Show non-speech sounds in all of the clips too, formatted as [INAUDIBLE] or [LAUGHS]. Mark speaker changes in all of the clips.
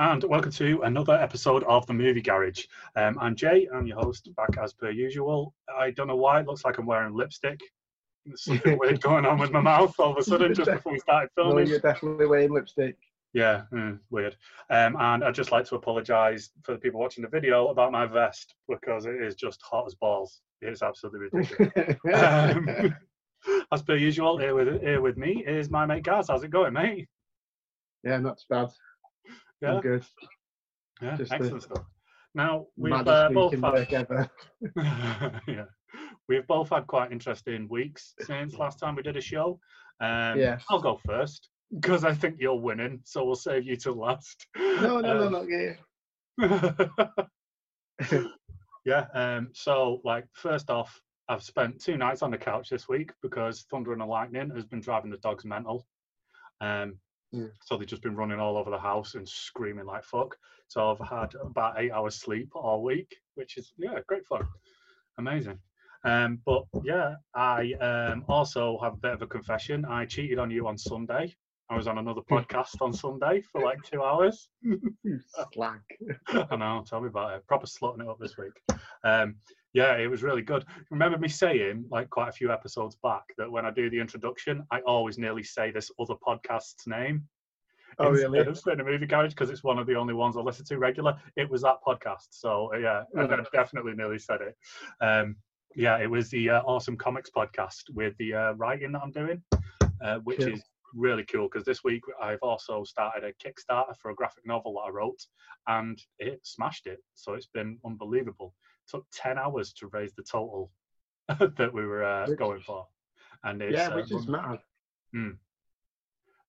Speaker 1: And welcome to another episode of the Movie Garage. Um, I'm Jay, I'm your host, back as per usual. I don't know why, it looks like I'm wearing lipstick. There's something [LAUGHS] weird going on with my mouth all of a sudden just before we started filming.
Speaker 2: No, you're definitely wearing lipstick.
Speaker 1: Yeah, mm, weird. Um, and I'd just like to apologise for the people watching the video about my vest because it is just hot as balls. It's absolutely ridiculous. um, [LAUGHS] as per usual, here with, here with me is my mate Gaz. How's it going, mate?
Speaker 2: yeah, not too bad.
Speaker 1: Yeah,
Speaker 2: good.
Speaker 1: yeah,
Speaker 2: just
Speaker 1: excellent stuff. Now, we've uh, both had [LAUGHS] yeah, we've both had quite interesting weeks since last time we did a show. Um,
Speaker 2: Yes.
Speaker 1: I'll go first because I think you're winning, so we'll save you to last.
Speaker 2: No, no, no,
Speaker 1: Um,
Speaker 2: not you. [LAUGHS]
Speaker 1: yeah. Um, so, like, first off, I've spent two nights on the couch this week because Thunder and the Lightning has been driving the dogs mental. Um,
Speaker 2: Yeah.
Speaker 1: So they've just been running all over the house and screaming like fuck. So I've had about eight hours sleep all week, which is yeah, great fun, amazing. Um, but yeah, I um, also have a bit of a confession. I cheated on you on Sunday. I was on another podcast on Sunday for like two hours. [LAUGHS]
Speaker 2: Slag. [LAUGHS]
Speaker 1: I know, tell me about it. Proper slutting it up this week. Um, yeah, it was really good. Remember me saying, like quite a few episodes back, that when I do the introduction, I always nearly say this other podcast's name.
Speaker 2: Oh,
Speaker 1: instead
Speaker 2: really?
Speaker 1: of saying a movie garage because it's one of the only ones I listen to regular. It was that podcast. So yeah, I definitely nearly said it. Um, yeah, it was the uh, Awesome Comics podcast with the uh, writing that I'm doing, uh, which
Speaker 2: Cool.
Speaker 1: is really cool because this week I've also started a Kickstarter for a graphic novel that I wrote, and it smashed it. So it's been unbelievable. Took ten hours to raise the total [LAUGHS] that we were uh,
Speaker 2: Which-
Speaker 1: going for, and it's
Speaker 2: Yeah,
Speaker 1: uh,
Speaker 2: which is mad.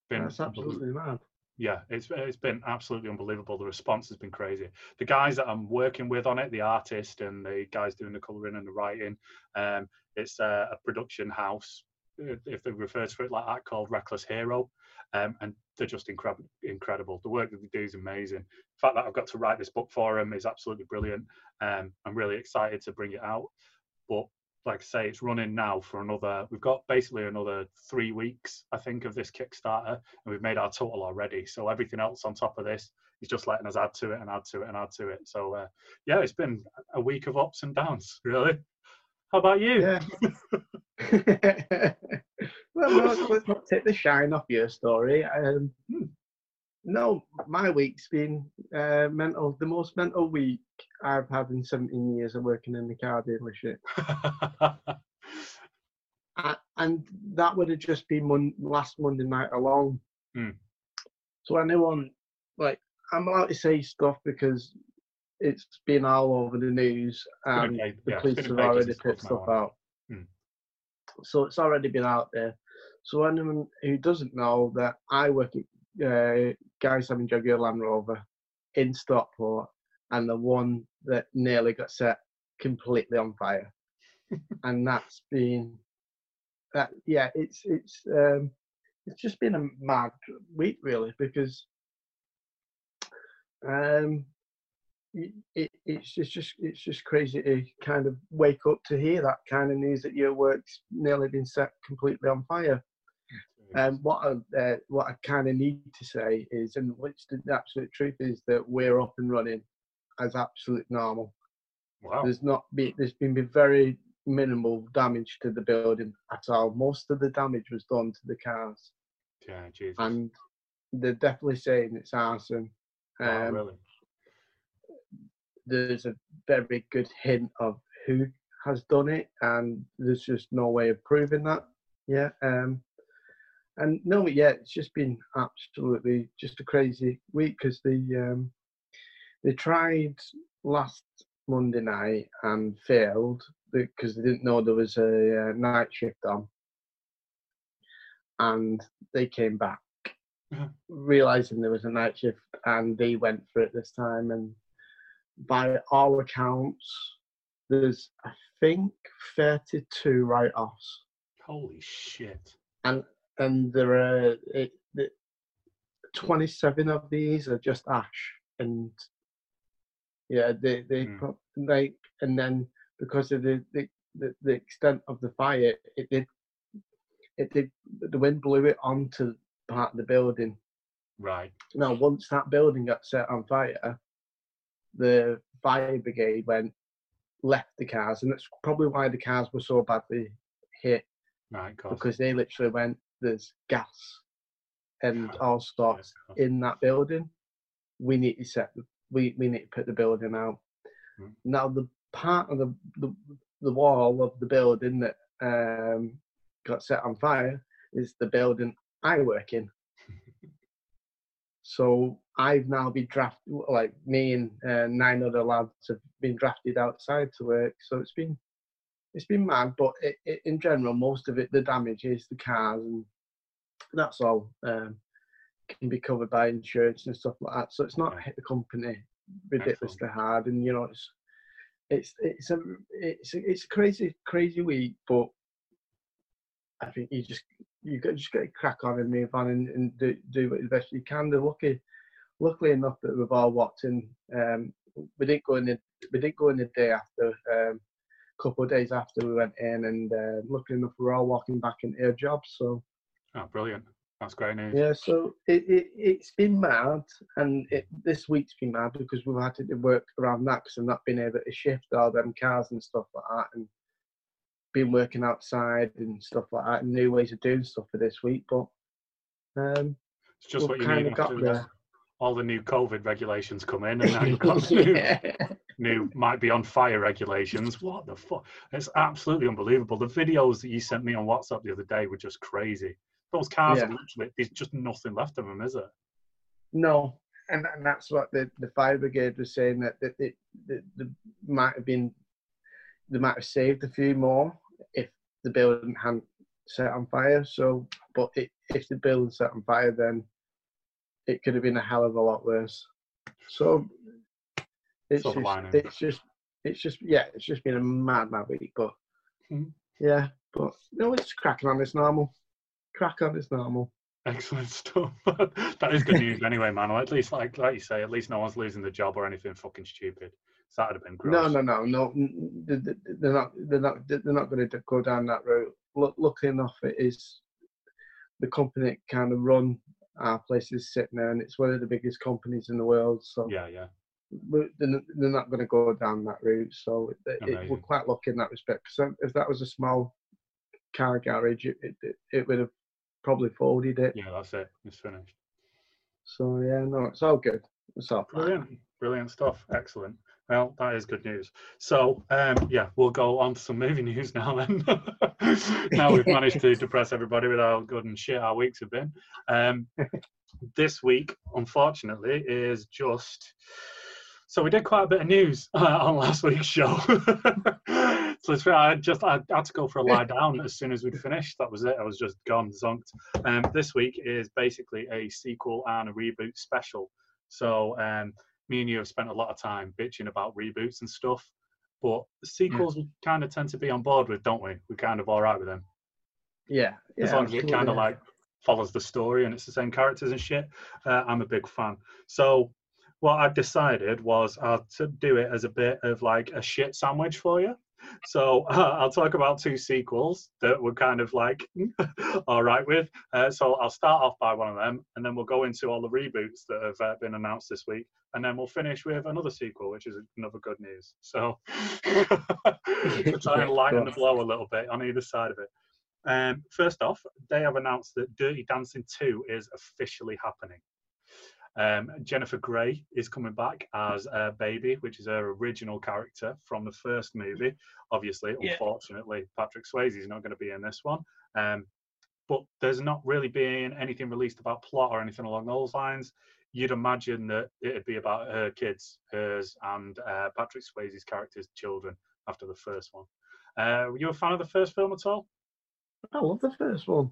Speaker 1: been
Speaker 2: That's absolutely mad.
Speaker 1: yeah, it's it's been absolutely unbelievable. The response has been crazy. The guys that I'm working with on it, the artist and the guys doing the colouring and the writing, um, it's a, a production house, if they refer to it like that, called Reckless Hero, um, and they're just incredible. Incredible. The work that they do is amazing. The fact that I've got to write this book for them is absolutely brilliant. Um, I'm really excited to bring it out, but like I say, it's running now for another. We've got basically another three weeks, I think, of this Kickstarter, and we've made our total already. So everything else on top of this is just letting us add to it and add to it and add to it. So uh, yeah, it's been a week of ups and downs, really. How about you?
Speaker 2: Yeah. [LAUGHS] well, no, let's not take the shine off your story. Um,
Speaker 1: Hmm.
Speaker 2: no, my week's been uh, mental. The most mental week I've had in 17 years of working in the car dealership. [LAUGHS] And that would have just been mon- last Monday night alone.
Speaker 1: Hmm.
Speaker 2: So anyone, like, I'm allowed to say stuff because it's been all over the news and
Speaker 1: Okay,
Speaker 2: the
Speaker 1: yeah,
Speaker 2: police have already put stuff out.
Speaker 1: Hmm.
Speaker 2: So it's already been out there. So anyone who doesn't know that I work at uh, Guy Salmon Jaguar Land Rover in Stockport and the one that nearly got set completely on fire. [LAUGHS] and that's been that yeah, it's it's um it's just been a mad week really because um it, it's just, just it's just crazy to kind of wake up to hear that kind of news that your work's nearly been set completely on fire. Um, what I, uh, what I kind of need to say is, and which the absolute truth is, that we're up and running as absolute normal.
Speaker 1: wow.
Speaker 2: There's not be there's been very minimal damage to the building at all. Most of the damage was done to the cars,
Speaker 1: Yeah, Jesus.
Speaker 2: and they're definitely saying it's arson.
Speaker 1: wow,
Speaker 2: Um,
Speaker 1: really?
Speaker 2: There's a very good hint of who has done it, and there's just no way of proving that. Yeah. Um, and no, yeah, it's just been absolutely just a crazy week because they um, they tried last Monday night and failed because they didn't know there was a uh, night shift on, and they came back
Speaker 1: Mhm.
Speaker 2: realizing there was a night shift, and they went for it this time and by all accounts, there's I think 32 write-offs,
Speaker 1: Holy shit.
Speaker 2: and and there are it, the, 27 of these are just ash, and yeah, they they
Speaker 1: hmm.
Speaker 2: pro- like, and then because of the the, the, the extent of the fire, it did it did the wind blew it onto part of the building,
Speaker 1: Right.
Speaker 2: Now, once that building got set on fire, the fire brigade went left the cars, and that's probably why the cars were so badly hit
Speaker 1: Right.
Speaker 2: Because they literally went, "There's gas and all sorts
Speaker 1: course.
Speaker 2: in that building. We need to set. The, we we need to put the building out."
Speaker 1: Mm.
Speaker 2: Now, the part of the, the the wall of the building that um, got set on fire is the building I work in. So I've now been drafted, like me and uh, nine other lads have been drafted outside to work. So it's been it's been mad, but it, it, in general, most of it, the damage is the cars, and that's all um, can be covered by insurance and stuff like that. So it's not hit the company ridiculously hard, and you know it's it's it's a it's a, it's a crazy crazy week, but I think you just you got just got to crack on and move on and, and do do the best you can. They're lucky, luckily enough that we've all walked in. Um, we didn't go in the we didn't go in the day after. Um, couple of days after we went in, and uh, luckily enough, we're all walking back into our jobs. So
Speaker 1: Oh, brilliant. That's great news.
Speaker 2: yeah, so it, it it's been mad, and it, this week's been mad because we've had to work around that because I've not been able to shift all them cars and stuff like that, and been working outside and stuff like that, and new ways of doing stuff for this week. But um,
Speaker 1: It's just what you need after
Speaker 2: there.
Speaker 1: the- all the new COVID regulations come in, and now you've got [LAUGHS] new,
Speaker 2: yeah.
Speaker 1: new might be on fire regulations. What the fuck? It's absolutely unbelievable. The videos that you sent me on WhatsApp the other day were just crazy. Those cars
Speaker 2: Yeah.
Speaker 1: are literally there's just nothing left of them, is it?
Speaker 2: No, and, and that's what the, the fire brigade was saying that that it, that the might have been they might have saved a few more if the building hadn't set on fire. So, but it, if the building set on fire, then it could have been a hell of a lot worse. So it's
Speaker 1: Silver
Speaker 2: just,
Speaker 1: lining.
Speaker 2: it's just it's just yeah, it's just been a mad mad week. But
Speaker 1: Mhm.
Speaker 2: yeah, but no, it's cracking on. It's normal. Crack on. It's normal.
Speaker 1: Excellent stuff. [LAUGHS] that is good news anyway, man. At least, like like you say, at least no one's losing the job or anything fucking stupid. So that'd have been gross.
Speaker 2: No, no, no, no. n- n- th- th- They're not. They're not. They're not going to go down that route. Look, luckily enough, it is the company that kind of run our place is sitting there, and it's one of the biggest companies in the world. So
Speaker 1: Yeah, yeah.
Speaker 2: they're they're not going to go down that route. So it, it, we're quite lucky in that respect. Because if that was a small car garage, it, it, it- it would have probably folded it.
Speaker 1: Yeah, that's it. It's finished.
Speaker 2: So yeah, no, it's all good. It's all fine.
Speaker 1: Brilliant. Brilliant stuff. Excellent. Well, that is good news. So, um, yeah, we'll go on to some movie [LAUGHS] news now then. [LAUGHS] now we've managed to [LAUGHS] depress everybody with how good and shit our weeks have been. Um, this week, unfortunately, is just. So we did quite a bit of news uh, on last week's show. so it's, fair, I just I had to go for a lie down as soon as we'd finished. That was it. I was just gone, zonked. Um, this week is basically a sequel and a reboot special. So um, me and you have spent a lot of time bitching about reboots and stuff, but sequels we kind of tend to be on board with, don't we? We're kind of all right with them
Speaker 2: Yeah, yeah.
Speaker 1: as long as it kind of like follows the story and it's the same characters and shit. Uh, I'm a big fan. So what I decided was to do it as a bit of like a shit sandwich for you. So uh, [LAUGHS] I'll talk about two sequels that we're kind of like [LAUGHS] all right with. Uh, so I'll start off by one of them, and then we'll go into all the reboots that have uh, been announced this week, and then we'll finish with another sequel, which is another good news. So [LAUGHS] to try and lighten the blow a little bit on either side of it. Um, first off, they have announced that Dirty Dancing 2 is officially happening. Um, Jennifer Grey is coming back as uh, Baby, which is her original character from the first movie. Obviously,
Speaker 2: Yeah.
Speaker 1: unfortunately, Patrick Swayze is not going to be in this one. Um, but there's not really been anything released about plot or anything along those lines. You'd imagine that it'd be about her kids, hers, and uh, Patrick Swayze's character's children after the first one. Uh, were you a fan of the first film at all?
Speaker 2: I love the first one.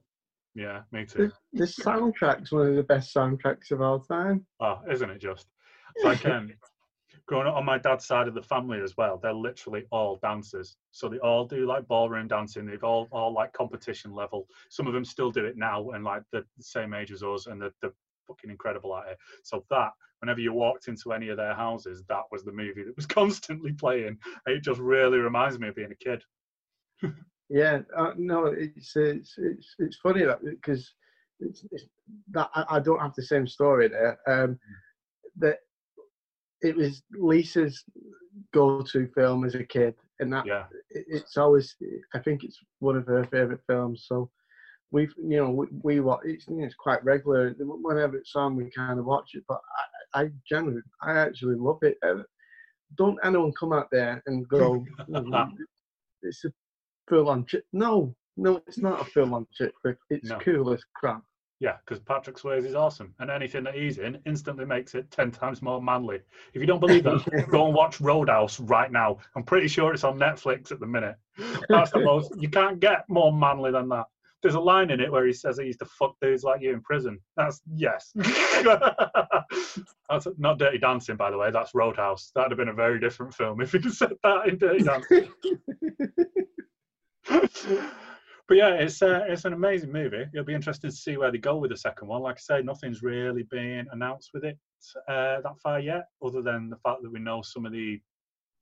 Speaker 1: Yeah, me too.
Speaker 2: The, the soundtrack's one of the best soundtracks of all time.
Speaker 1: Oh, isn't it just? Like um, growing up on my dad's side of the family as well. They're literally all dancers, so they all do like ballroom dancing. They've all all like competition level. Some of them still do it now, and like the, the same age as us, and they're, they're fucking incredible at it. So that whenever you walked into any of their houses, that was the movie that was [LAUGHS] constantly playing. It just really reminds me of being a kid. [LAUGHS]
Speaker 2: Yeah, uh, no, it's it's it's it's funny that because it's, it's that I, I don't have the same story there. Um, that it was Lisa's go-to film as a kid, and that
Speaker 1: Yeah.
Speaker 2: it, it's always I think it's one of her favorite films. So we've you know we, we watch it's, you know, it's quite regular. Whenever it's on, we kind of watch it. But I, I generally I actually love it. Uh, Don't anyone come out there and go, "Mm, it's a full-on chick. No, no, it's not a full-on chick flick. It's
Speaker 1: No.
Speaker 2: cool as crap.
Speaker 1: Yeah, because Patrick Swayze is awesome, and anything that he's in instantly makes it ten times more manly. If you don't believe that, [LAUGHS] go and watch Roadhouse right now. I'm pretty sure it's on Netflix at the minute. That's the most. You can't get more manly than that. There's a line in it where he says he used to fuck dudes like you in prison. That's yes. [LAUGHS] that's not Dirty Dancing, by the way. That's Roadhouse. That'd have been a very different film if he'd said that in Dirty Dancing. [LAUGHS] but yeah, it's uh, it's an amazing movie. It'll be interesting to see where they go with the second one. Like I say, nothing's really been announced with it uh, that far yet, other than the fact that we know some of the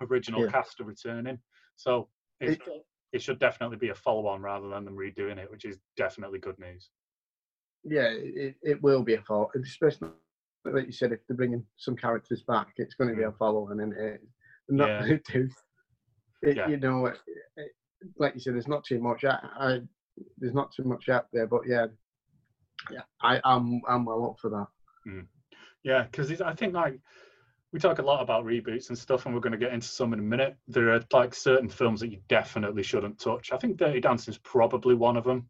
Speaker 1: original
Speaker 2: Yeah.
Speaker 1: cast are returning. So it,
Speaker 2: It-
Speaker 1: it should definitely be a follow-on rather than them redoing it, which is definitely good news.
Speaker 2: yeah, it, it will be a fault, especially like you said, if they're bringing some characters back, it's going to be a following, and it, not
Speaker 1: Yeah. [LAUGHS]
Speaker 2: It. You know, like you said, there's not too much. I, I, there's not too much out there, but yeah, yeah, I, I'm I'm well up for that. Hmm.
Speaker 1: Yeah, because I think like we talk a lot about reboots and stuff, and we're going to get into some in a minute. There are like certain films that you definitely shouldn't touch. I think Dirty Dancing is probably one of them.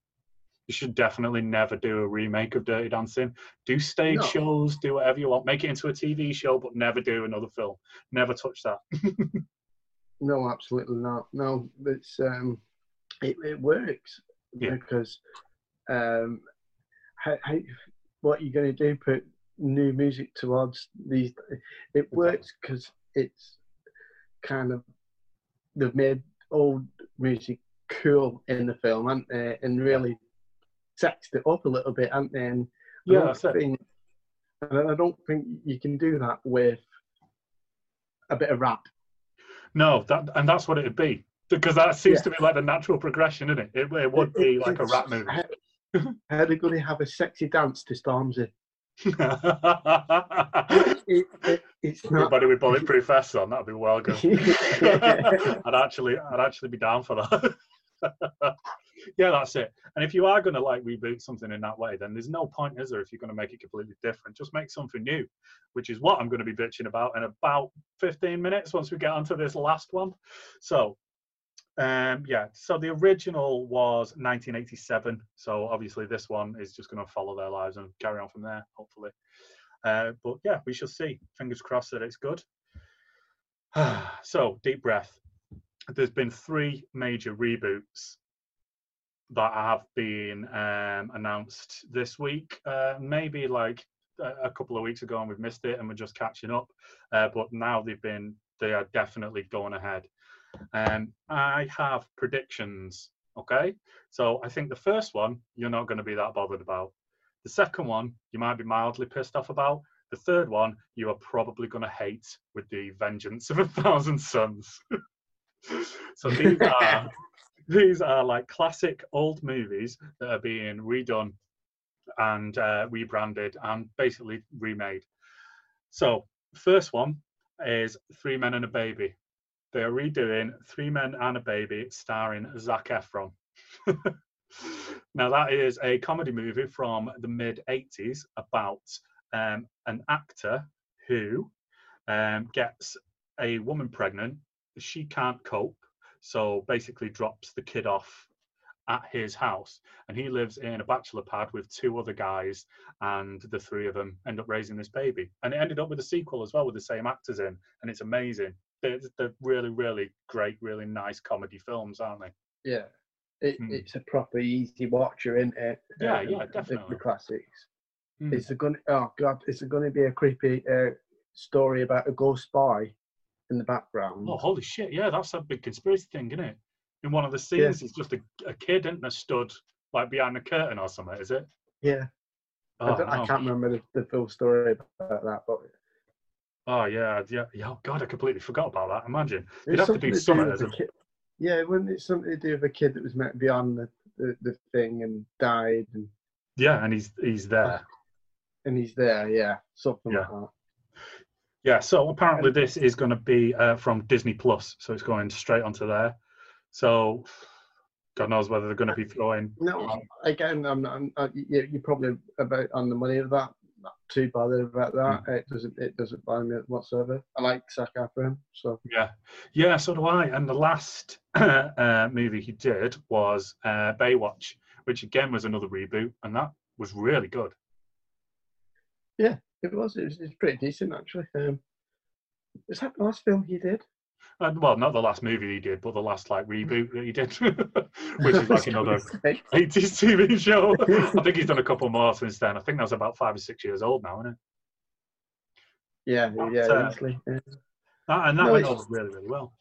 Speaker 1: You should definitely never do a remake of Dirty Dancing. Do stage
Speaker 2: No.
Speaker 1: shows, do whatever you want, make it into a TV show, but never do another film. Never touch that. [LAUGHS]
Speaker 2: No, absolutely not. No, it's um, it, it works
Speaker 1: Yeah.
Speaker 2: because um, how, how, what you're going to do put new music towards these. It works because it's kind of they've made old music cool in the film, and and really sexed it up a little bit, and then I
Speaker 1: Yeah,
Speaker 2: don't think, and I don't think you can do that with a bit of rap.
Speaker 1: No, that and that's what it'd be because that seems
Speaker 2: Yeah.
Speaker 1: to be like the natural progression, isn't it? It, it would be like a rap movie.
Speaker 2: How, how they going to have a sexy dance to Stormzy? [LAUGHS] It, it, it's not.
Speaker 1: Everybody with bulletproof vests on, that'd be well [LAUGHS] good. [LAUGHS] I'd actually, I'd actually be down for that. Yeah, that's it. And if you are going to like reboot something in that way, then there's no point, is there? If you're going to make it completely different, just make something new, which is what I'm going to be bitching about in about 15 minutes once we get onto this last one. So, um, yeah. So the original was 1987. So obviously this one is just going to follow their lives and carry on from there, hopefully. Uh, but yeah, we shall see. Fingers crossed that it's good. [SIGHS] so deep breath there's been three major reboots that have been um, announced this week. Uh, maybe like a, a couple of weeks ago, and we've missed it, and we're just catching up. Uh, but now they've been, they are definitely going ahead. Um, I have predictions. Okay, so I think the first one you're not going to be that bothered about. The second one you might be mildly pissed off about. The third one you are probably going to hate with the vengeance of a thousand suns. [LAUGHS] so these [LAUGHS] are these are like classic old movies that are being redone and uh, rebranded and basically remade. So first one is Three Men and a Baby. They are redoing Three Men and a Baby starring Zac Efron. [LAUGHS] now that is a comedy movie from the mid 80s about um, an actor who um, gets a woman pregnant she can't cope so basically drops the kid off at his house and he lives in a bachelor pad with two other guys and the three of them end up raising this baby and it ended up with a sequel as well with the same actors in and it's amazing they're, they're really really great really nice comedy films aren't they
Speaker 2: Yeah, it,
Speaker 1: Hmm.
Speaker 2: it's a proper easy watcher, isn't it?
Speaker 1: Yeah,
Speaker 2: Uh,
Speaker 1: yeah, definitely.
Speaker 2: The classics.
Speaker 1: Hmm.
Speaker 2: It's a going. Oh God, it's going to be a creepy uh, story about a ghost spy in the background.
Speaker 1: oh holy shit yeah that's a big conspiracy thing isn't it in one of the scenes it's just a, a kid isn't there stood like behind a curtain or something is it
Speaker 2: Yeah,
Speaker 1: oh,
Speaker 2: I, don't, I can't remember the, the full story about that, but
Speaker 1: oh yeah yeah yeah oh god i completely forgot about that imagine It'd have to be
Speaker 2: something
Speaker 1: something
Speaker 2: do
Speaker 1: as
Speaker 2: with
Speaker 1: a
Speaker 2: the kid. Yeah, when it's something to do with a kid that was met beyond the, the, the thing and died, and
Speaker 1: Yeah, and he's he's there.
Speaker 2: and he's there. Yeah, something
Speaker 1: Yeah.
Speaker 2: like that.
Speaker 1: Yeah, so apparently this is going to be uh, from Disney Plus, so it's going straight onto there. So God knows whether they're going to be throwing.
Speaker 2: No, again, I'm, I'm, i you, you're probably about on the money of that. Not too bothered about that.
Speaker 1: Hmm.
Speaker 2: It doesn't. It doesn't bother me whatsoever. I like Zac Efron, so
Speaker 1: Yeah, yeah, so do I. And the last [CLEARS THROAT] uh, movie he did was uh, Baywatch, which again was another reboot, and that was really good.
Speaker 2: It was. It was, it was pretty decent actually. Um, is that the last film he did?
Speaker 1: And, well, not the last movie he did, but the last like reboot that he did, [LAUGHS] which is like [LAUGHS] another 80s [LAUGHS] TV show. I think he's done a couple more since then. I think that was about five or six years old now, isn't it?
Speaker 2: yeah,
Speaker 1: But,
Speaker 2: yeah,
Speaker 1: uh.
Speaker 2: Yeah.
Speaker 1: That, and that
Speaker 2: No,
Speaker 1: went over really, really well.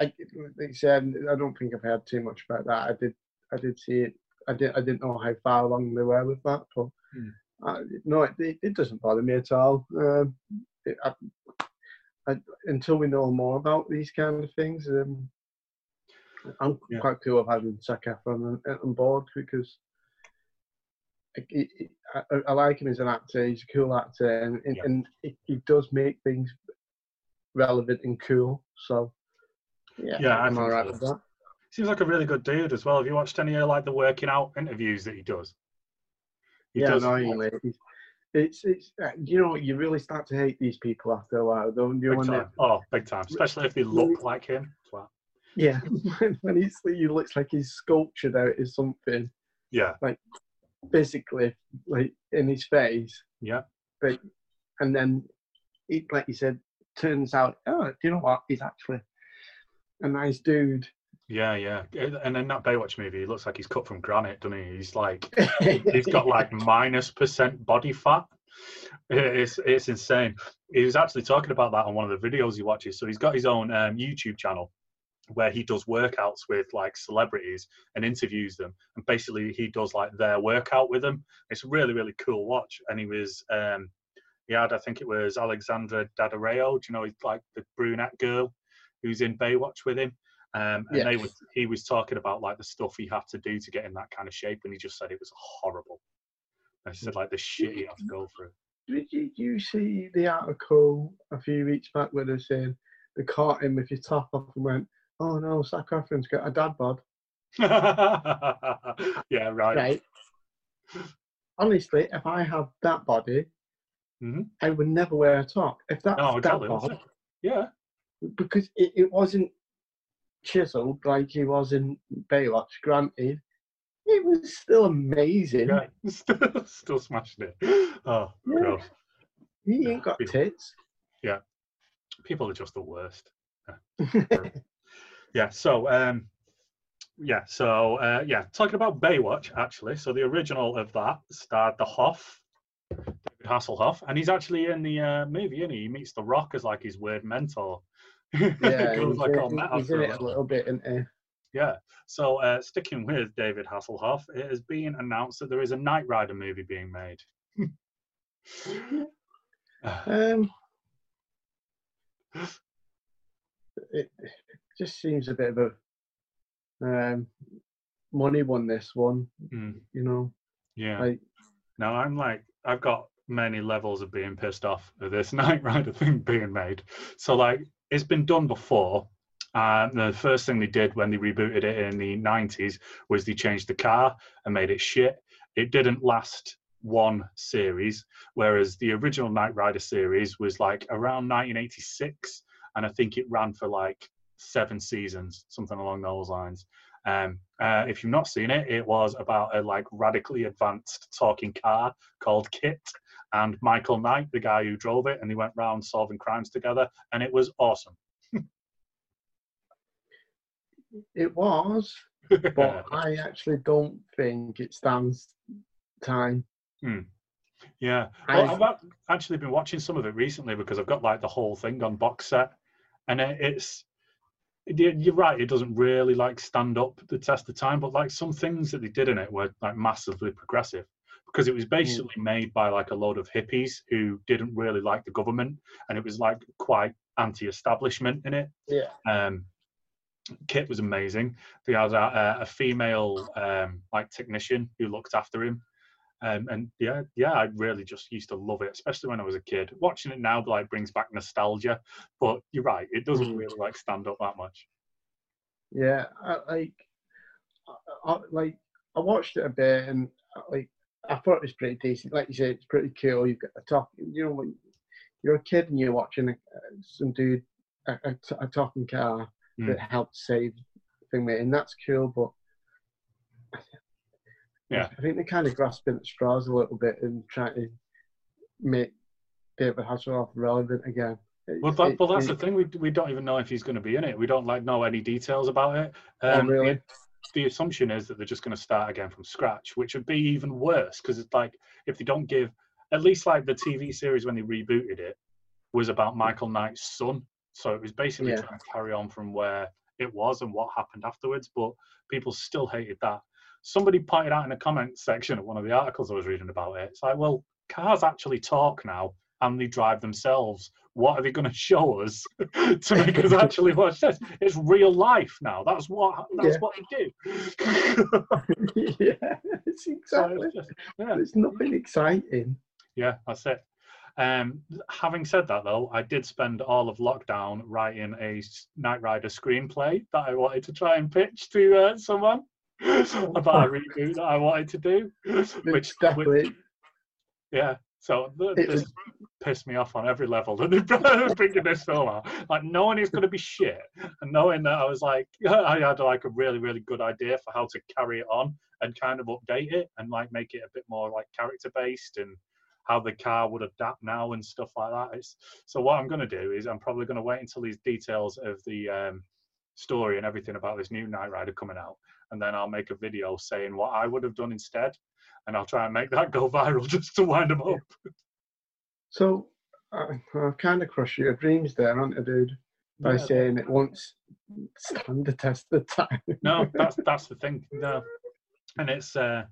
Speaker 2: I, it's, um, I don't think I've heard too much about that. I did, I did see it. I did, I didn't know how far along they were with that, but
Speaker 1: Hmm.
Speaker 2: Uh, no, it, it, it doesn't bother me at all. Um, it, I, I, until we know more about these kind of things, um, I'm
Speaker 1: Yeah.
Speaker 2: quite cool of having Zac Efron on, on board because I, I- I, I like him as an actor. He's a cool actor, and, and,
Speaker 1: Yeah.
Speaker 2: and he, he does make things relevant and cool. So yeah,
Speaker 1: Yeah, I
Speaker 2: I'm alright
Speaker 1: so.
Speaker 2: with that.
Speaker 1: Seems like a really good dude as well. Have you watched any of like the working out interviews that he does?
Speaker 2: Yeah,
Speaker 1: does,
Speaker 2: annoyingly. It's, it's, uh, you know, you really start to hate these people after a while, don't you?
Speaker 1: Big time. Oh, big time. Especially if they look like him.
Speaker 2: yeah, when, [LAUGHS] when he's, he looks like he's sculptured out of something,
Speaker 1: Yeah, like
Speaker 2: physically, like in his face,
Speaker 1: yeah, But
Speaker 2: and then, it, like you said, turns out, oh, do you know what? He's actually a nice dude.
Speaker 1: Yeah, yeah. And then that Baywatch movie, he looks like he's cut from granite, doesn't he? He's like, [LAUGHS] he's got like minus percent body fat. [LAUGHS] It's it's insane. He was actually talking about that on one of the videos he watches. So he's got his own um, YouTube channel where he does workouts with like celebrities and interviews them, and basically he does like their workout with them. It's a really really cool watch. And he was um, he had I think it was Alexandra Daddario. Do you know he's like the brunette girl who's in Baywatch with him? Um, and they were he was talking about like the stuff he had to do to get in that kind of shape, and he just said it was horrible. And he said like the shit he had to go through.
Speaker 2: Did you, you see the article a few weeks back where they're saying they caught him with his top off and went, oh no, Zac Efron's got a dad bod. [LAUGHS]
Speaker 1: yeah, right.
Speaker 2: Right. Honestly, if I had that body,
Speaker 1: Mhm.
Speaker 2: I would never wear a top. If that's
Speaker 1: No,
Speaker 2: that
Speaker 1: exactly.
Speaker 2: bod.
Speaker 1: Yeah,
Speaker 2: because it, it wasn't chiseled like he was in Baywatch, granted, it was still amazing.
Speaker 1: yeah. [LAUGHS] Still, still smashing it. Oh,
Speaker 2: Yeah.
Speaker 1: gross.
Speaker 2: He ain't got
Speaker 1: Yeah.
Speaker 2: tits. Yeah.
Speaker 1: People are just the worst. Yeah. [LAUGHS] yeah. So, um, yeah. So, uh, yeah. Talking about Baywatch, actually. So the original of that starred the Hoff, David Hasselhoff, and he's actually in the uh, movie. And he? he meets The Rock as like his weird mentor. [LAUGHS]
Speaker 2: Yeah,
Speaker 1: Goes like
Speaker 2: in,
Speaker 1: all meta
Speaker 2: he's
Speaker 1: for
Speaker 2: in
Speaker 1: a little.
Speaker 2: little bit, he?
Speaker 1: Yeah. So, uh, sticking with David Hasselhoff, it has been announced that there is a Knight Rider movie being made. [LAUGHS]
Speaker 2: Um, it just seems a bit of a um, money one. This one,
Speaker 1: mm,
Speaker 2: you know,
Speaker 1: yeah.
Speaker 2: like
Speaker 1: Now I'm like, I've got many levels of being pissed off at this [LAUGHS] Knight Rider thing being made. So like, it's been done before. And the first thing they did when they rebooted it in the 90s was they changed the car and made it shit. It didn't last one series, whereas the original Knight Rider series was like around 1986, and I think it ran for like seven seasons, something along those lines. Um, uh, if you've not seen it, it was about a like radically advanced talking car called KITT and Michael Knight, the guy who drove it, and they went round solving crimes together, and it was awesome.
Speaker 2: it was, [LAUGHS] but I actually don't think it stands time. Hmm.
Speaker 1: yeah,
Speaker 2: I-
Speaker 1: well, I've actually been watching some of it recently because I've got like the whole thing on box set, and it's you're right. It doesn't really like stand up the test of time, but like some things that they did in it were like massively progressive because it was basically made by like a load of hippies who didn't really like the government, and it was like quite anti-establishment in it.
Speaker 2: Yeah.
Speaker 1: Um, KITT was amazing. They had a, a female um, like technician who looked after him, Um, and yeah, yeah, I really just used to love it, especially when I was a kid. Watching it now like brings back nostalgia, but you're right, it doesn't
Speaker 2: Mm.
Speaker 1: really like stand up that much.
Speaker 2: Yeah, I, like, I, I, like I watched it a bit, and like I thought it was pretty decent. Like you say, it's pretty cool. You've got a talk. You know, when you're a kid and you're watching a, some dude a, a, a talking car
Speaker 1: Mm.
Speaker 2: that helped save thing, mate, and that's cool. But
Speaker 1: Yeah.
Speaker 2: I think they're kind of grasping at straws a little bit and trying to make David Hasselhoff relevant again.
Speaker 1: Well, that,
Speaker 2: It-
Speaker 1: well, that's
Speaker 2: it-
Speaker 1: the thing. We we don't even know if he's going to be in it. We don't like know any details about it.
Speaker 2: Oh,
Speaker 1: Um,
Speaker 2: really?
Speaker 1: The, assumption is that they're just going to start again from scratch, which would be even worse because it's like if they don't give at least like the TV series when they rebooted it was about Michael Knight's son, so it was basically
Speaker 2: Yeah.
Speaker 1: trying to carry on from where it was and what happened afterwards. But people still hated that. Somebody pointed out in the comments section of one of the articles I was reading about it. It's like, well, cars actually talk now and they drive themselves. What are they going [LAUGHS] to show us [LAUGHS] to make us [LAUGHS] actually watch this? It's real life now. That's what that's
Speaker 2: Yeah.
Speaker 1: what they do.
Speaker 2: yeah, it's
Speaker 1: So
Speaker 2: exactly.
Speaker 1: it's just- yeah,
Speaker 2: There's nothing exciting.
Speaker 1: yeah, that's it. Um, having said that, though, I did spend all of lockdown writing a Knight Rider screenplay that I wanted to try and pitch to uh, someone about a reboot that I wanted to do, which, which
Speaker 2: definitely.
Speaker 1: Yeah. So th-
Speaker 2: It
Speaker 1: this
Speaker 2: was-
Speaker 1: pissed me off on every level that they're bringing [LAUGHS] this film out. Like knowing it's going to be shit, and knowing that I was like, [LAUGHS] I had like a really, really good idea for how to carry it on and kind of update it and like make it a bit more like character based and how the car would adapt now and stuff like that. It's so what I'm going to do is I'm probably going to wait until these details of the um, story and everything about this new Knight Rider coming out, and then I'll make a video saying what I would have done instead, and I'll try and make that go [LAUGHS] viral just to wind them up.
Speaker 2: So I, I've kind of crushed your dreams there, aren't I, dude? By
Speaker 1: Yeah.
Speaker 2: saying it won't stand the test of time. [LAUGHS]
Speaker 1: no, that's that's the thing. No, and it's uh,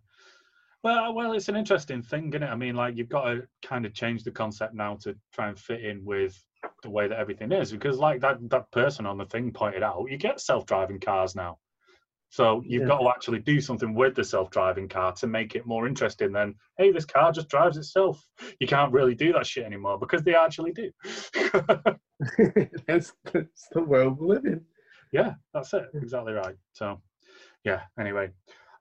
Speaker 1: well, well, it's an interesting thing, isn't it? I mean, like you've got to kind of change the concept now to try and fit in with the way that everything is, because like that that person on the thing pointed out, you get self-driving cars now. So you've
Speaker 2: Yeah.
Speaker 1: got to actually do something with the self-driving car to make it more interesting than, hey, this car just drives itself. You can't really do that shit anymore because they actually do. [LAUGHS] [LAUGHS]
Speaker 2: that's, that's the world we live in.
Speaker 1: Yeah, that's it. Exactly right. So, yeah. Anyway,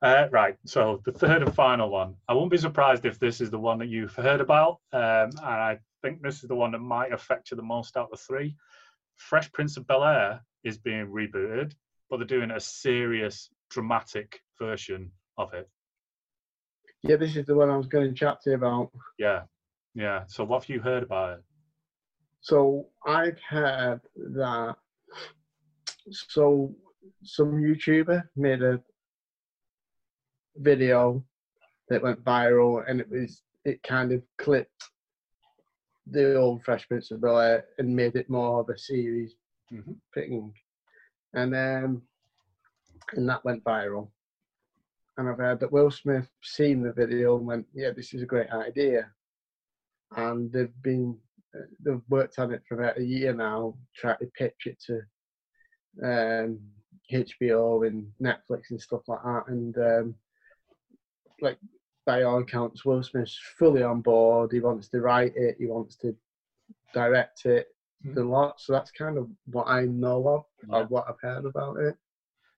Speaker 1: uh, right. So the third and final one. I won't be surprised if this is the one that you've heard about, um, and I think this is the one that might affect you the most out of the three. Fresh Prince of Bel Air is being rebooted, but they're doing a serious, dramatic version of it.
Speaker 2: Yeah, this is the one I was going to chat to you about.
Speaker 1: Yeah, yeah. So what have you heard about it?
Speaker 2: So I've heard that. So some YouTuber made a video that went viral, and it was it kind of clipped the old Fresh Prince of Bel Air and made it more of a series
Speaker 1: Mhm.
Speaker 2: thing, and um, and that went viral. And I've heard that Will Smith seen the video and went, "Yeah, this is a great idea," and they've been they've worked on it for about a year now, trying to pitch it to um, HBO and Netflix and stuff like that. And um, like by all accounts, Will Smith's fully on board. He wants to write it. He wants to direct it. The lot. So that's kind of what I know of,
Speaker 1: Yeah.
Speaker 2: of what I've heard about it.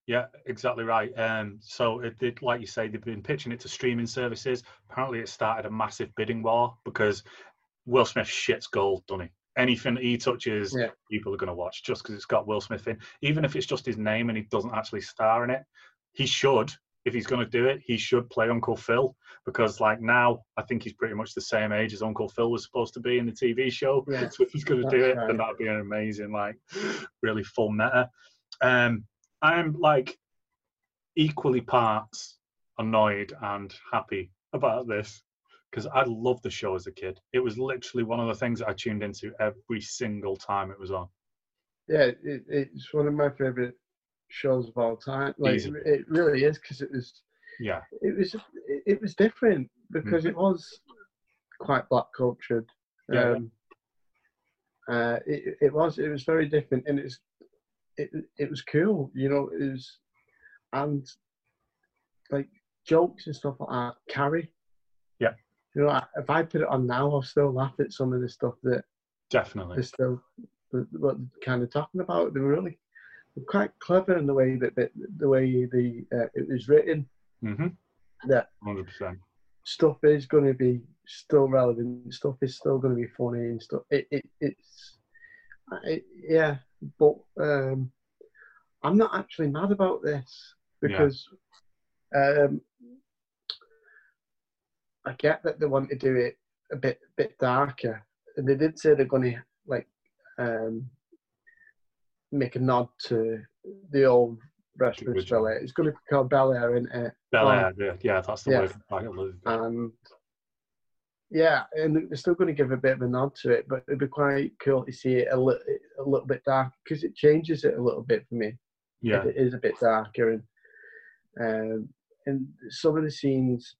Speaker 1: Yeah, exactly right. Um, so it did, like you say, they've been pitching it to streaming services. Apparently, it started a massive bidding war because Will Smith shits gold, doesn't he? Anything that he touches,
Speaker 2: Yeah.
Speaker 1: people are going to watch just because it's got Will Smith in. Even if it's just his name and he doesn't actually star in it, he should. If he's going to do it, he should play Uncle Phil because, like now, I think he's pretty much the same age as Uncle Phil was supposed to be in the TV show.
Speaker 2: Yeah, [LAUGHS]
Speaker 1: so if he's going to do it,
Speaker 2: right.
Speaker 1: then that'd be an amazing, like, really full meta. Um, I'm like equally parts annoyed and happy about this because I loved the show as a kid. It was literally one of the things that I tuned into every single time it was on.
Speaker 2: Yeah, it, it's one of my favorite shows of all time. Like
Speaker 1: Easy.
Speaker 2: it really is because it was
Speaker 1: Yeah,
Speaker 2: it was it, was different because it was quite black cultured.
Speaker 1: Yeah.
Speaker 2: Um, Uh, it, it was it was very different and it's it it was cool, you know. It was and like jokes and stuff like that. carry
Speaker 1: Yeah.
Speaker 2: You know, if I put it on now, I'll still laugh at some of the stuff that
Speaker 1: Definitely.
Speaker 2: they're still what they're kind of talking about. They're really quite clever in the way that, that the way the uh, it was written.
Speaker 1: hmm
Speaker 2: That
Speaker 1: 100%.
Speaker 2: stuff is going to be still relevant. Stuff is still going to be funny and stuff. It, it it's it, yeah, but um, I'm not actually mad about this
Speaker 1: Yeah.
Speaker 2: because um, I get that they want to do it a bit bit darker, and they did say they're going to like um, make a nod to the old Fresh Prince
Speaker 1: original.
Speaker 2: Bel Air. It's going to be called Bel Air, isn't it?
Speaker 1: Bel. Air, yeah, yeah, that's the
Speaker 2: Yeah.
Speaker 1: word.
Speaker 2: and yeah, and they're still going to give a bit of a nod to it, but it'd be quite cool to see it a little, a little bit dark because it changes it a little bit for me.
Speaker 1: Yeah,
Speaker 2: it is a bit darker, and um, and some of the scenes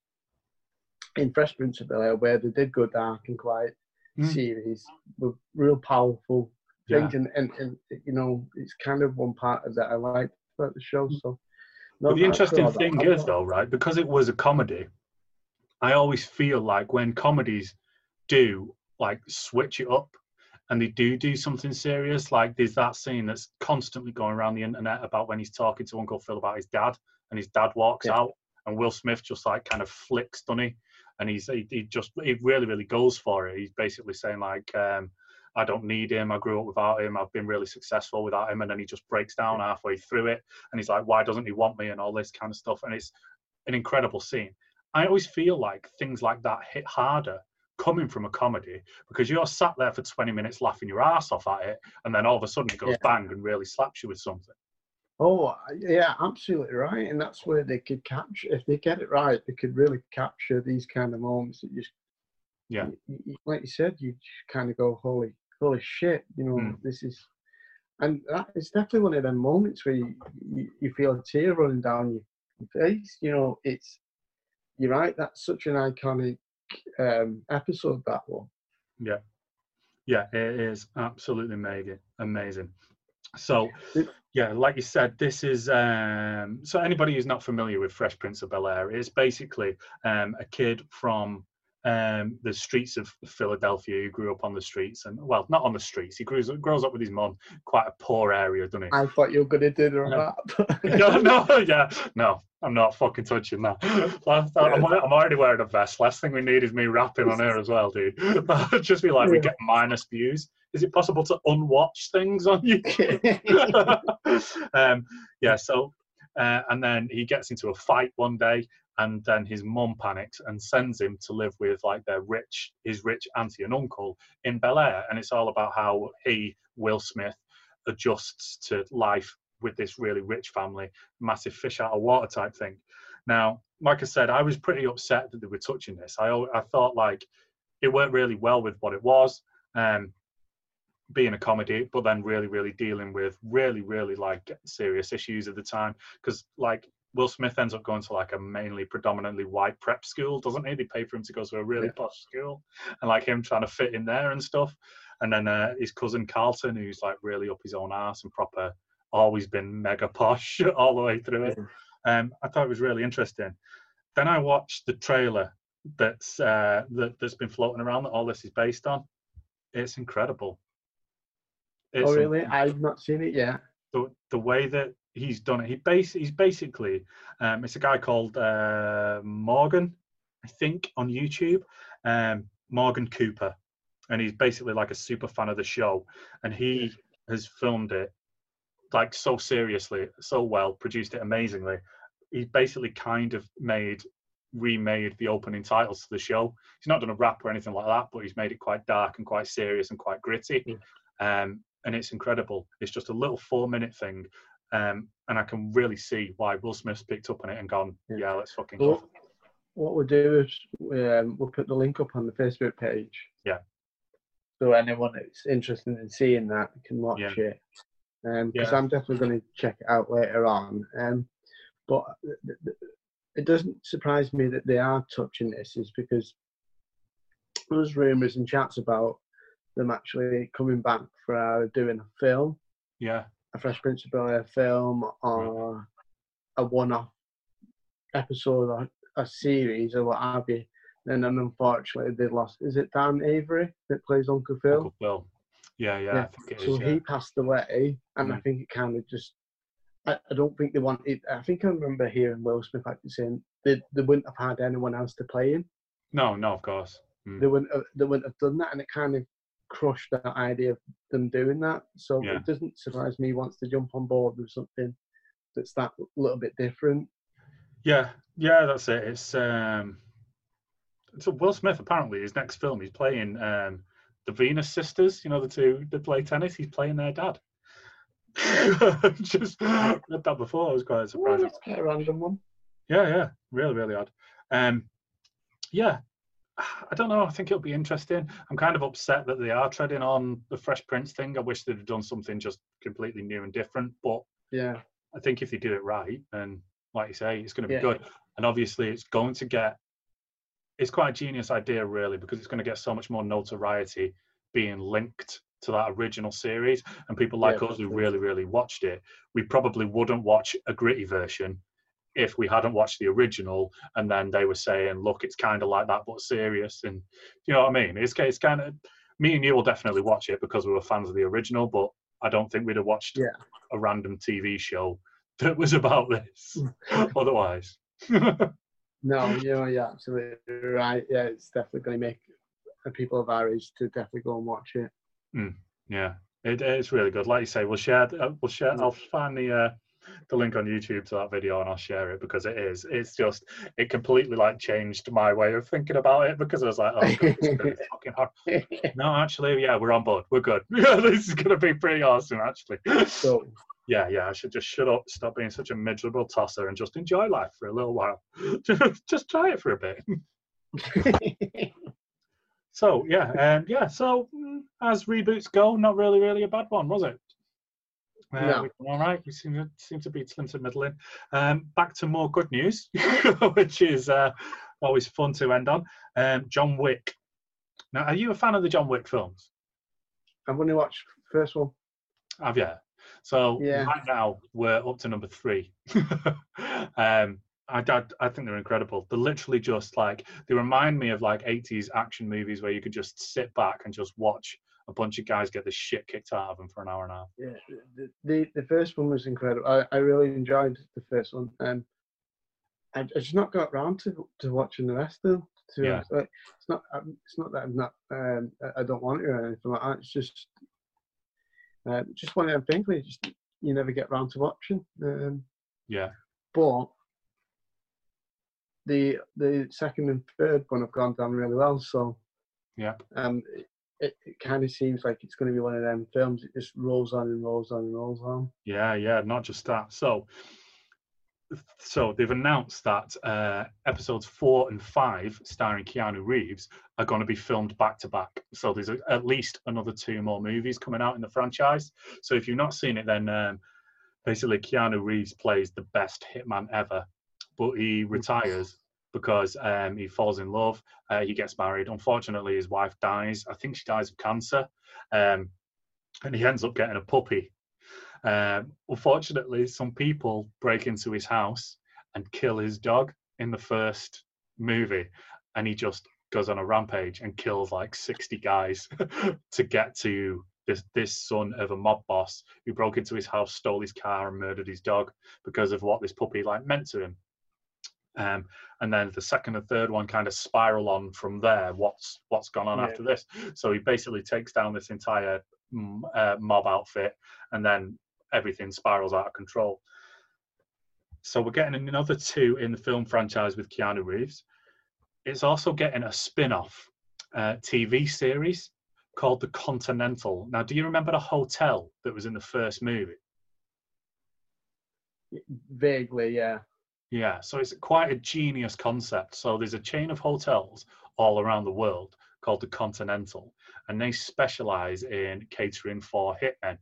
Speaker 2: in Fresh Prince of Bel Air where they did go dark and quite
Speaker 1: Mm.
Speaker 2: serious were real powerful
Speaker 1: yeah.
Speaker 2: and, and and you know it's kind of one part of that I like about the show. So,
Speaker 1: But
Speaker 2: not
Speaker 1: the interesting thing is, though, right, because it was a comedy, I always feel like when comedies do like switch it up and they do do something serious, like there's that scene that's constantly going around the internet about when he's talking to Uncle Phil about his dad, and his dad walks
Speaker 2: Yeah.
Speaker 1: out, and Will Smith just like kind of flicks Dunny, and he's he, he just he really really goes for it. He's basically saying like. um I don't need him. I grew up without him. I've been really successful without him. And then he just breaks down halfway through it and he's like, why doesn't he want me and all this kind of stuff. And it's an incredible scene. I always feel like things like that hit harder coming from a comedy because you're sat there for 20 minutes laughing your ass off at it, and then all of a sudden it goes
Speaker 2: Yeah.
Speaker 1: bang and really slaps you with something.
Speaker 2: Oh, yeah, absolutely right. And that's where they could capture, if they get it right, they could really capture these kind of moments that just,
Speaker 1: Yeah.
Speaker 2: like you said, you kind of go, holy, holy shit, you know,
Speaker 1: Mm.
Speaker 2: this is, and that is definitely one of them moments where you, you, you feel a tear running down your face. You know, it's, you're right, that's such an iconic um, episode, that one.
Speaker 1: Yeah. Yeah, it is absolutely amazing. Amazing. So, yeah, like you said, this is um, so anybody who's not familiar with Fresh Prince of Bel Air is basically um, a kid from um, the streets of Philadelphia He grew up on the streets and well, not on the streets. He grows grows up with his mum, quite a poor area, doesn't he?
Speaker 2: I thought you were going to do the
Speaker 1: Yeah.
Speaker 2: rap. [LAUGHS]
Speaker 1: no, no, yeah, no, I'm not fucking touching that. I'm, I'm already wearing a vest. Last thing we need is me rapping on here as well, dude. [LAUGHS] Just be like, we get minus views. Is it possible to unwatch things on YouTube? [LAUGHS] um, yeah, so, uh, and then he gets into a fight one day, and then his mom panics and sends him to live with like their rich, his rich auntie and uncle in Bel Air. And it's all about how he, Will Smith, adjusts to life with this really rich family, massive fish out of water type thing. Now, like I said, I was pretty upset that they were touching this. I I thought like it worked really well with what it was, um, being a comedy, but then really, really dealing with really, really like serious issues at the time. Because like Will Smith ends up going to like a mainly predominantly white prep school, doesn't he? They pay for him to go to a really
Speaker 2: Yeah.
Speaker 1: posh school, and like him trying to fit in there and stuff. And then uh, his cousin Carlton, who's like really up his own ass and proper, always been mega posh [LAUGHS] all the way through it. Um, I thought it was really interesting. Then I watched the trailer that's uh, that, that's been floating around that all this is based on. It's incredible. It's
Speaker 2: oh, really?
Speaker 1: in-
Speaker 2: I've not seen it yet.
Speaker 1: the, the way that he's done it. He base he's basically um, it's a guy called uh, Morgan, I think, on YouTube, um, Morgan Cooper, and he's basically like a super fan of the show, and he has filmed it like so seriously, so well, produced it amazingly. He basically kind of made remade the opening titles to the show. He's not done a rap or anything like that, but he's made it quite dark and quite serious and quite gritty. Um, and it's incredible. It's just a little four minute thing. Um, and I can really see why Will Smith's picked up on it and gone,
Speaker 2: Yeah.
Speaker 1: yeah, let's fucking go.
Speaker 2: what we'll do is um, we'll put the link up on the Facebook page.
Speaker 1: Yeah.
Speaker 2: So anyone that's interested in seeing that can watch
Speaker 1: Yeah.
Speaker 2: it. Because
Speaker 1: Yeah.
Speaker 2: I'm definitely going to check it out later on. Um, but th- th- it doesn't surprise me that they are touching this, is because there's rumours and chats about them actually coming back for uh, doing a film,
Speaker 1: Yeah,
Speaker 2: a Fresh Prince of Bel Air film, or a one-off episode or a series or what have you And then unfortunately they lost. Is it Dan Avery that plays Uncle Phil?
Speaker 1: Uncle Phil. Yeah, yeah,
Speaker 2: Yeah,
Speaker 1: I it is.
Speaker 2: so
Speaker 1: yeah.
Speaker 2: he passed away, and I
Speaker 1: Mm.
Speaker 2: think it kind of just. I, I don't think they wanted. I think I remember hearing Will Smith actually saying they, they wouldn't have had anyone else to play him.
Speaker 1: No, no, of course. Mm.
Speaker 2: They wouldn't have, they wouldn't have done that, and it kind of crushed that idea of them doing that. So
Speaker 1: Yeah.
Speaker 2: it doesn't surprise me wants to jump on board with something that's that little bit different.
Speaker 1: Yeah, yeah, that's it. It's um, so Will Smith apparently his next film he's playing um the Venus sisters. You know the two that play tennis. He's playing their dad. [LAUGHS] Just read that before. I was quite
Speaker 2: Well,
Speaker 1: surprised.
Speaker 2: that's quite a random one.
Speaker 1: Yeah, yeah, really, really odd. Um, yeah, I don't know. I think it'll be interesting. I'm kind of upset that they are treading on the Fresh Prince thing. I wish they'd have done something just completely new and different. But
Speaker 2: Yeah,
Speaker 1: I think if they do it right, and like you say, it's going to be
Speaker 2: Yeah.
Speaker 1: good. And obviously, it's going to get. It's quite a genius idea, really, because it's going to get so much more notoriety being linked to that original series. And people like
Speaker 2: Yeah,
Speaker 1: us who really, really watched it, we probably wouldn't watch a gritty version if we hadn't watched the original. And then they were saying, "Look, it's kind of like that, but serious." And you know what I mean? It's it's kind of me and you will definitely watch it because we were fans of the original, but I don't think we'd have watched
Speaker 2: Yeah.
Speaker 1: a random TV show that was about this [LAUGHS] otherwise. [LAUGHS]
Speaker 2: no, you know, yeah, absolutely right. Yeah, it's definitely going to make the people of our age to definitely go and watch it.
Speaker 1: yeah, it, it's really good. Like you say, we'll share. Uh, we'll share. I'll find the uh, the link on YouTube to that video and I'll share it because it is. It's just it completely like changed my way of thinking about it because I was like, oh, God, it's fucking hard. [LAUGHS] No, actually, yeah, we're on board. We're good. Yeah, [LAUGHS] this is gonna be pretty awesome, actually.
Speaker 2: so, [LAUGHS]
Speaker 1: yeah, yeah, I should just shut up, stop being such a miserable tosser, and just enjoy life for a little while. just try it for a bit. So yeah, um, yeah. So mm, as reboots go, not really, really a bad one, was it? Uh,
Speaker 2: No.
Speaker 1: all right. We seem to seem to be slim to middling. Um, back to more good news, [LAUGHS] which is uh, always fun to end on. Um, John Wick. Now, are you a fan of the John Wick films?
Speaker 2: I've only watched the first one.
Speaker 1: Have you? So
Speaker 2: Yeah.
Speaker 1: right now we're up to number three. [LAUGHS] um, I, I, I think they're incredible. They're literally just like they remind me of like 80s action movies where you could just sit back and just watch a bunch of guys get the shit kicked out of them for an hour and a half.
Speaker 2: Yeah, the, the the first one was incredible. I, I really enjoyed the first one, and I, I just not got round to to watching the rest of them. To
Speaker 1: Yeah.
Speaker 2: Like, it's not um, it's not that I'm not um, I- don't want it or anything like that. It's just uh, just one of them things where you just you never get round to watching. Um,
Speaker 1: Yeah,
Speaker 2: but the the second and third one have gone down really well. So
Speaker 1: yeah,
Speaker 2: um, it, it kind of seems like it's going to be one of them films. It just rolls on and rolls on and rolls on.
Speaker 1: yeah, yeah. Not just that. So, so they've announced that uh, episodes four and five, starring Keanu Reeves, are going to be filmed back to back. So there's a, at least another two more movies coming out in the franchise. So if you've not seen it, then um, basically Keanu Reeves plays the best hitman ever, but he retires because um, he falls in love. Uh, he gets married. Unfortunately, his wife dies. I think she dies of cancer, um, and he ends up getting a puppy. Um, unfortunately, some people break into his house and kill his dog in the first movie, and he just goes on a rampage and kills like 60 guys [LAUGHS] to get to this this son of a mob boss who broke into his house, stole his car, and murdered his dog because of what this puppy like meant to him. Um, and then the second and third one kind of spiral on from there. What's what's gone on
Speaker 2: Yeah.
Speaker 1: after this? So he basically takes down this entire mm, uh, mob outfit, and then everything spirals out of control. So we're getting another two in the film franchise with Keanu Reeves. It's also getting a spin-off uh, TV series called The Continental. Now, do you remember the hotel that was in the first movie?
Speaker 2: Vaguely, yeah.
Speaker 1: Yeah, so it's quite a genius concept. So there's a chain of hotels all around the world called the Continental, and they specialize in catering for hitmen.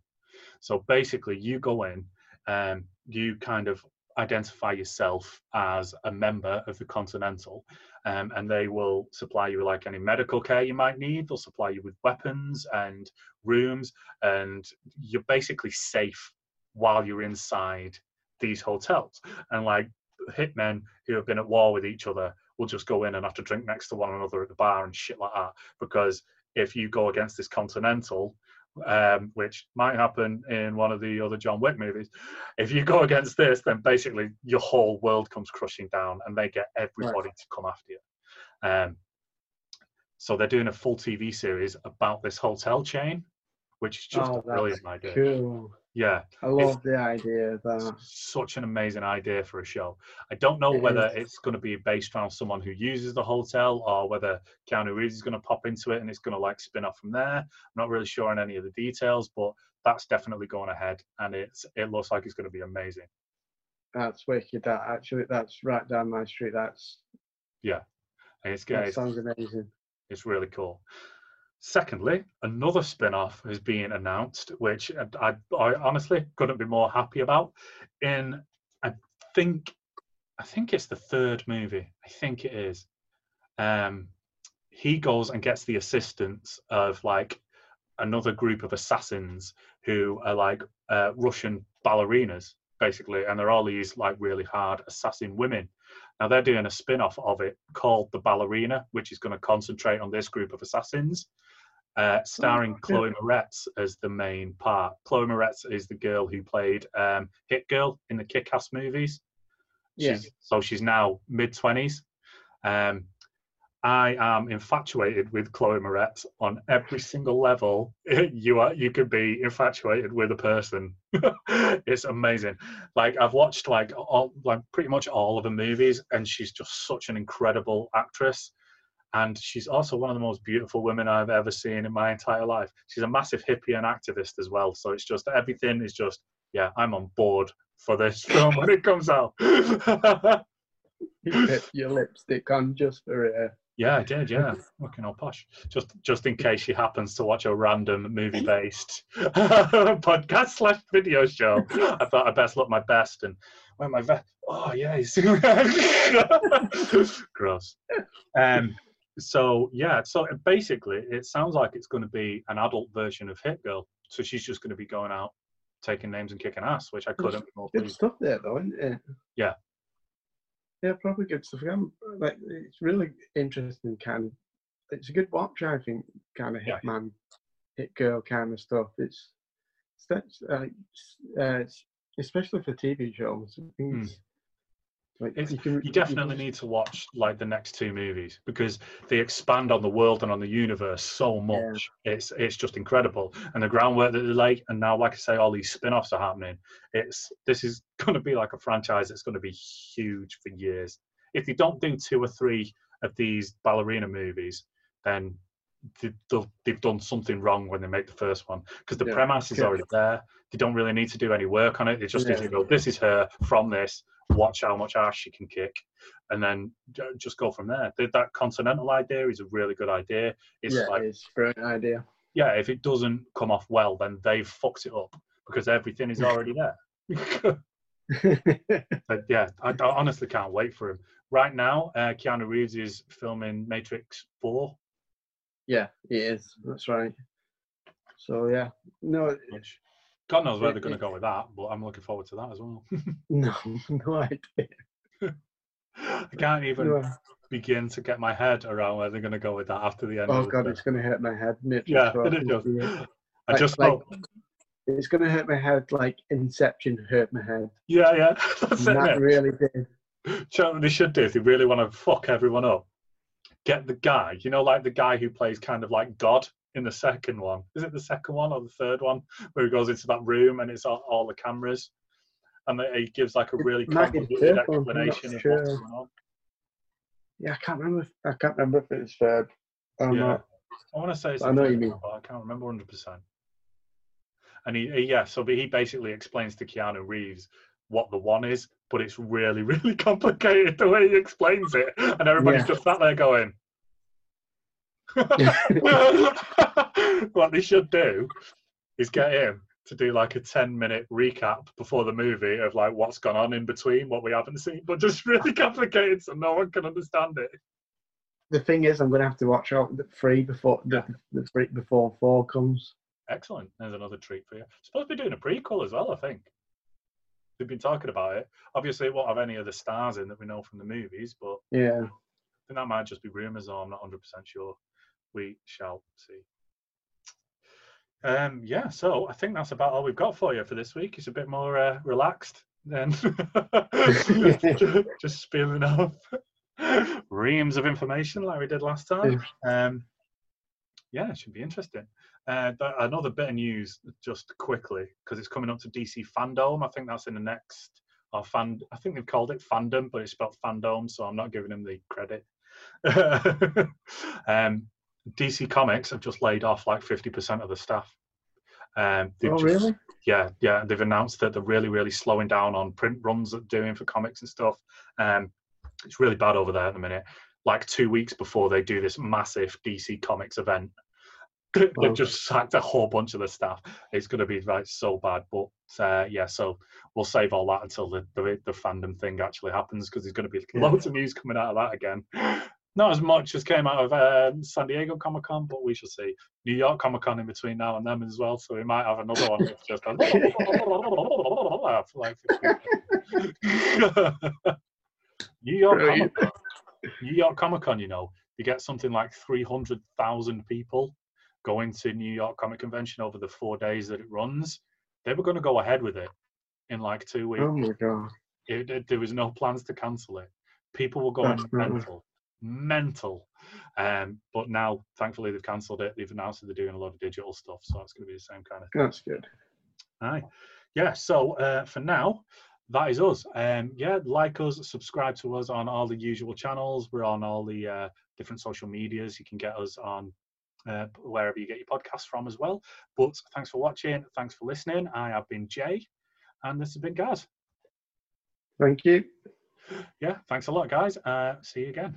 Speaker 1: So basically, you go in, um, you kind of identify yourself as a member of the Continental, um, and they will supply you with like any medical care you might need. They'll supply you with weapons and rooms, and you're basically safe while you're inside these hotels. And like hitmen who have been at war with each other will just go in and have to drink next to one another at the bar and shit like that. Because if you go against this Continental, um, which might happen in one of the other John Wick movies. If you go against this, then basically your whole world comes crushing down, and they get everybody right. to come after you. Um, so they're doing a full TV series about this hotel chain, which is just oh, a brilliant idea.
Speaker 2: Cool.
Speaker 1: Yeah,
Speaker 2: I love it's, the idea of that.
Speaker 1: Such an amazing idea for a show. I don't know it whether is. it's going to be based around someone who uses the hotel or whether Keanu Reeves is going to pop into it and it's going to like spin off from there. I'm not really sure on any of the details, but that's definitely going ahead, and it's it looks like it's going to be amazing.
Speaker 2: That's wicked. That actually, that's right down my street. That's
Speaker 1: yeah, it's good.
Speaker 2: sounds amazing.
Speaker 1: It's really cool. Secondly, another spin-off has been announced, which I, I honestly couldn't be more happy about. In I think I think it's the third movie. I think it is. Um, he goes and gets the assistance of like another group of assassins who are like uh, Russian ballerinas, basically, and they're all these like really hard assassin women. Now they're doing a spin-off of it called The Ballerina, which is going to concentrate on this group of assassins uh, starring Chloe Moretz as the main part. Chloe Moretz is the girl who played um, Hit Girl in the Kick-Ass movies.
Speaker 2: Yeah.
Speaker 1: so she's now mid twenties. Um, I am infatuated with Chloe Moretz on every single level. [LAUGHS] you are you could be infatuated with a person. [LAUGHS] it's amazing. Like I've watched like all like pretty much all of the movies, and she's just such an incredible actress and she's also one of the most beautiful women I've ever seen in my entire life. She's a massive hippie and activist as well. So it's just everything is just yeah, I'm on board for this [LAUGHS] film when it comes out.
Speaker 2: you put your lipstick on just for it. [LAUGHS]
Speaker 1: Yeah, I did. Yeah, looking all posh. Just, just in case she happens to watch a random movie-based [LAUGHS] podcast slash video show, I thought I best look my best and wear my vest. Oh yeah, gross. Um, so yeah, so basically, it sounds like it's going to be an adult version of Hit Girl. So she's just going to be going out, taking names and kicking ass, which I couldn't.
Speaker 2: Good stuff there, though, isn't it?
Speaker 1: Yeah.
Speaker 2: Yeah, probably good stuff. I'm, like, it's really interesting. Kind of, it's a good watch. I think. Kind of hitman, yeah. hit girl kind of stuff. It's, it's, uh, uh, especially for TV shows. I think mm.
Speaker 1: Like, you, can, you, definitely you need to watch like the next two movies because they expand on the world and on the universe so much. Yeah. It's it's just incredible, and the groundwork that they like, and now, like I say, all these spin-offs are happening. It's this is [LAUGHS] going to be like a franchise that's going to be huge for years. If you don't do two or three of these ballerina movies, then they've done something wrong when they make the first one because the yeah. premise is already [LAUGHS] there. They don't really need to do any work on it. They just yeah. need to go, this is her from this, watch how much ass she can kick, and then just go from there. That continental idea is a really good idea.
Speaker 2: It's yeah, like, it's a brilliant idea.
Speaker 1: Yeah, if it doesn't come off well, then they've fucked it up because everything is already there. [LAUGHS] [LAUGHS] but yeah, I, I, honestly can't wait for him. Right now, uh, Keanu Reeves is filming Matrix 4
Speaker 2: yeah, it is. That's right. So yeah, no.
Speaker 1: Which, God knows where they're going to go with that, but I'm looking forward to that as well. [LAUGHS]
Speaker 2: no, [LAUGHS] no idea.
Speaker 1: I can't even no. begin to get my head around where they're going to go with that after the end.
Speaker 2: Oh God, it's going to hurt my head.
Speaker 1: yeah, it does. [LAUGHS] I just
Speaker 2: like, hope. It's going to hurt my head like Inception hurt my head.
Speaker 1: Yeah, yeah, that's
Speaker 2: and it. That really did.
Speaker 1: You know they should do if they really want to fuck everyone up? Get the guy, you know, like the guy who plays kind of like God in the second one. Is it the second one or the third one where he goes into that room and it's all, all the cameras and he gives like a really convoluted explanation of what's going on.
Speaker 2: Yeah, I can't remember. I can't remember if it's third. Um,
Speaker 1: yeah, I want to say it's.
Speaker 2: I know you mean.
Speaker 1: One, I can't remember hundred percent. And he, he, yeah, so he basically explains to Keanu Reeves what the one is, but it's really, [LAUGHS] really complicated the way he explains it, and everybody's yeah. just sat there going. [LAUGHS] what they should do is get him to do like a 10 minute recap before the movie of like what's gone on in between what we haven't seen but just really [LAUGHS] complicated so no one can understand it.
Speaker 2: The thing is i'm going to have to watch out the three before the, the three before four comes.
Speaker 1: Excellent. There's another treat for you. Supposed to be doing a prequel as well i think they've been talking about it. Obviously, it won't have any of the stars in that we know from the movies, but
Speaker 2: yeah,
Speaker 1: think that might just be rumours, or I'm not 100% sure. We shall see. Um, yeah, so I think that's about all we've got for you for this week. It's a bit more uh, relaxed than [LAUGHS] just spilling off reams of information like we did last time. Um, yeah, it should be interesting. Uh, another bit of news, just quickly, because it's coming up to DC Fandom. I think that's in the next, or fan. I think they've called it Fandom, but it's spelled Fandom, so I'm not giving them the credit. [LAUGHS] um, DC Comics have just laid off like 50% of the staff.
Speaker 2: Um, oh, just, really?
Speaker 1: Yeah, yeah. They've announced that they're really, really slowing down on print runs that they're doing for comics and stuff. Um, it's really bad over there at the minute. Like two weeks before they do this massive DC Comics event, they've just sacked a whole bunch of the staff. It's going to be like so bad. But uh, yeah, so we'll save all that until the the, the fandom thing actually happens because there's going to be yeah. loads of news coming out of that again. Not as much as came out of uh, San Diego Comic Con, but we shall see. New York Comic Con in between now and then as well, so we might have another one that's just like [LAUGHS] New York Comic Con. New York Comic Con, you know, you get something like three hundred thousand people going to New York Comic Convention over the four days that it runs. They were going to go ahead with it in like two weeks.
Speaker 2: Oh my god!
Speaker 1: It, it, there was no plans to cancel it. People were going That's mental, mental. Um, but now, thankfully, they've cancelled it. They've announced that they're doing a lot of digital stuff, so it's going to be the same kind of
Speaker 2: thing. That's good.
Speaker 1: Aye. Yeah. So uh, for now, that is us. Um, yeah, like us, subscribe to us on all the usual channels. We're on all the uh, different social medias. You can get us on uh, wherever you get your podcasts from as well. But thanks for watching. Thanks for listening. I have been Jay, and this has been Gaz.
Speaker 2: Thank you.
Speaker 1: Yeah, thanks a lot, guys. Uh, see you again.